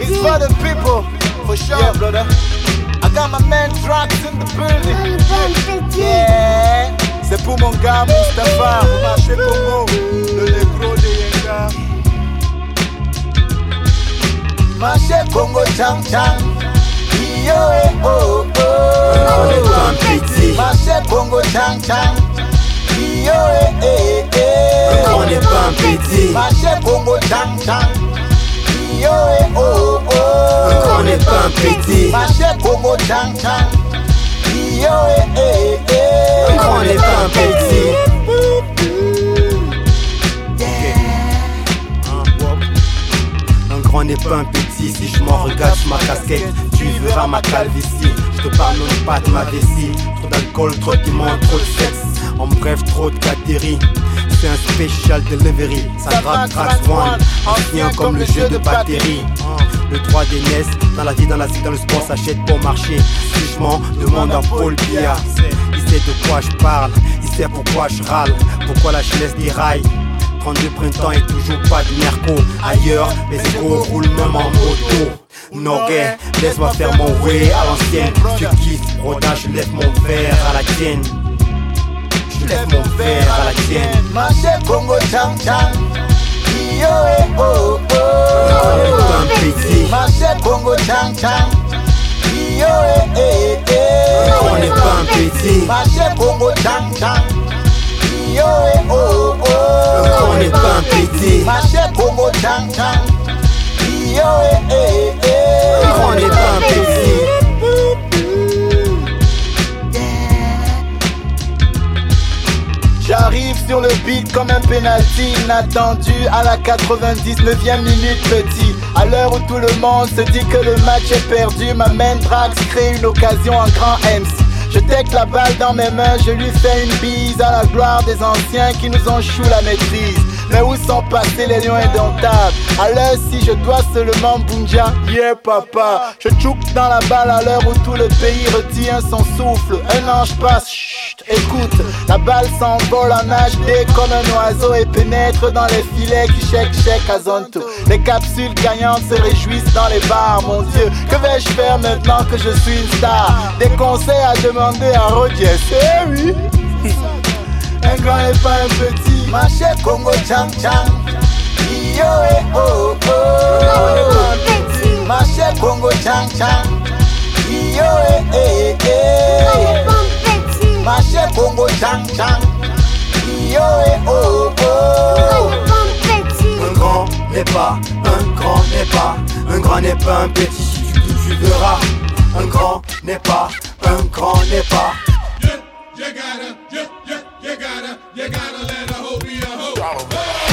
It's for the people, for sure, yeah, brother. I got my man Drax in the building. Yeah, c'est pour mon gars Mustafa, marché Congo, le négro de Yenga. Marché Congo Chang Chang. Yo, eh, oh, oh. On est pas un petit. Marché Congo Chang Chang. Yo, eh, eh, eh. On n'est pas petit. Marché Congo Chang Chang. Yo, eh, oh. Congo Chang. Yo, eh, eh, eh. On n'est pas un petit. Un grand n'est pas un petit, si je m'en regarde ma casquette, tu verras ma calvitie. Je te parle même pas de ma vessie. Trop d'alcool, trop de piment, trop de sexe. En bref, trop de catéries. C'est un spécial delivery. Ça gratte, trace one. Ancien comme le jeu de batterie. Le 3 des NES, dans la vie, dans la cité, dans le sport, s'achète pour marcher. Si je m'en demande à Paul Biya, il sait de quoi je parle, il sait pourquoi je râle, pourquoi la jeunesse déraille? 32 printemps et toujours pas de merco ailleurs, les égaux roulent même en moto. Noguet, laisse-moi faire mon way à l'ancienne. Tu quittes, rodage, je lève mon verre à la tienne. Je lève mon verre à la tienne. Congo Chang Chang. Chang Chang. Yo, eh, eh, eh. On n'est pas un petit. Marché Congo Chang Chang. Yo, eh, oh, oh. On n'est pas un petit. Marché Congo Chang Chang. Yo, eh, eh. J'arrive sur le beat comme un penalty inattendu à la 99e minute petit. À l'heure où tout le monde se dit que le match est perdu, ma main Drax crée une occasion en grand MC. Je tech la balle dans mes mains, je lui fais une bise à la gloire des anciens qui nous ont chou la maîtrise. Mais où sont passés les lions indomptables? À l'heure si je dois seulement bunja, yeah papa Je chouk dans la balle à l'heure où tout le pays retient son souffle Un ange passe, écoute. La balle s'envole en HD comme un oiseau Et pénètre dans les filets qui chèque chèque à zone tout. Les capsules gagnantes se réjouissent dans les bars Mon dieu, que vais-je faire maintenant que je suis une star? Des conseils à demander à Roger, c'est oui. Un grand et pas un petit. Marché Congo Chang Chang. Yo eh oh oh Congo Chang Chang. Yo eh eh eh Chang Chang Yo eh oh oh Un grand n'est pas, un grand n'est pas, un grand n'est pas un petit. Si tu doutes, tu verras. Un grand n'est pas, un grand n'est pas. You, you gotta, you, you, you gotta, you gotta let a hoe be a hoe.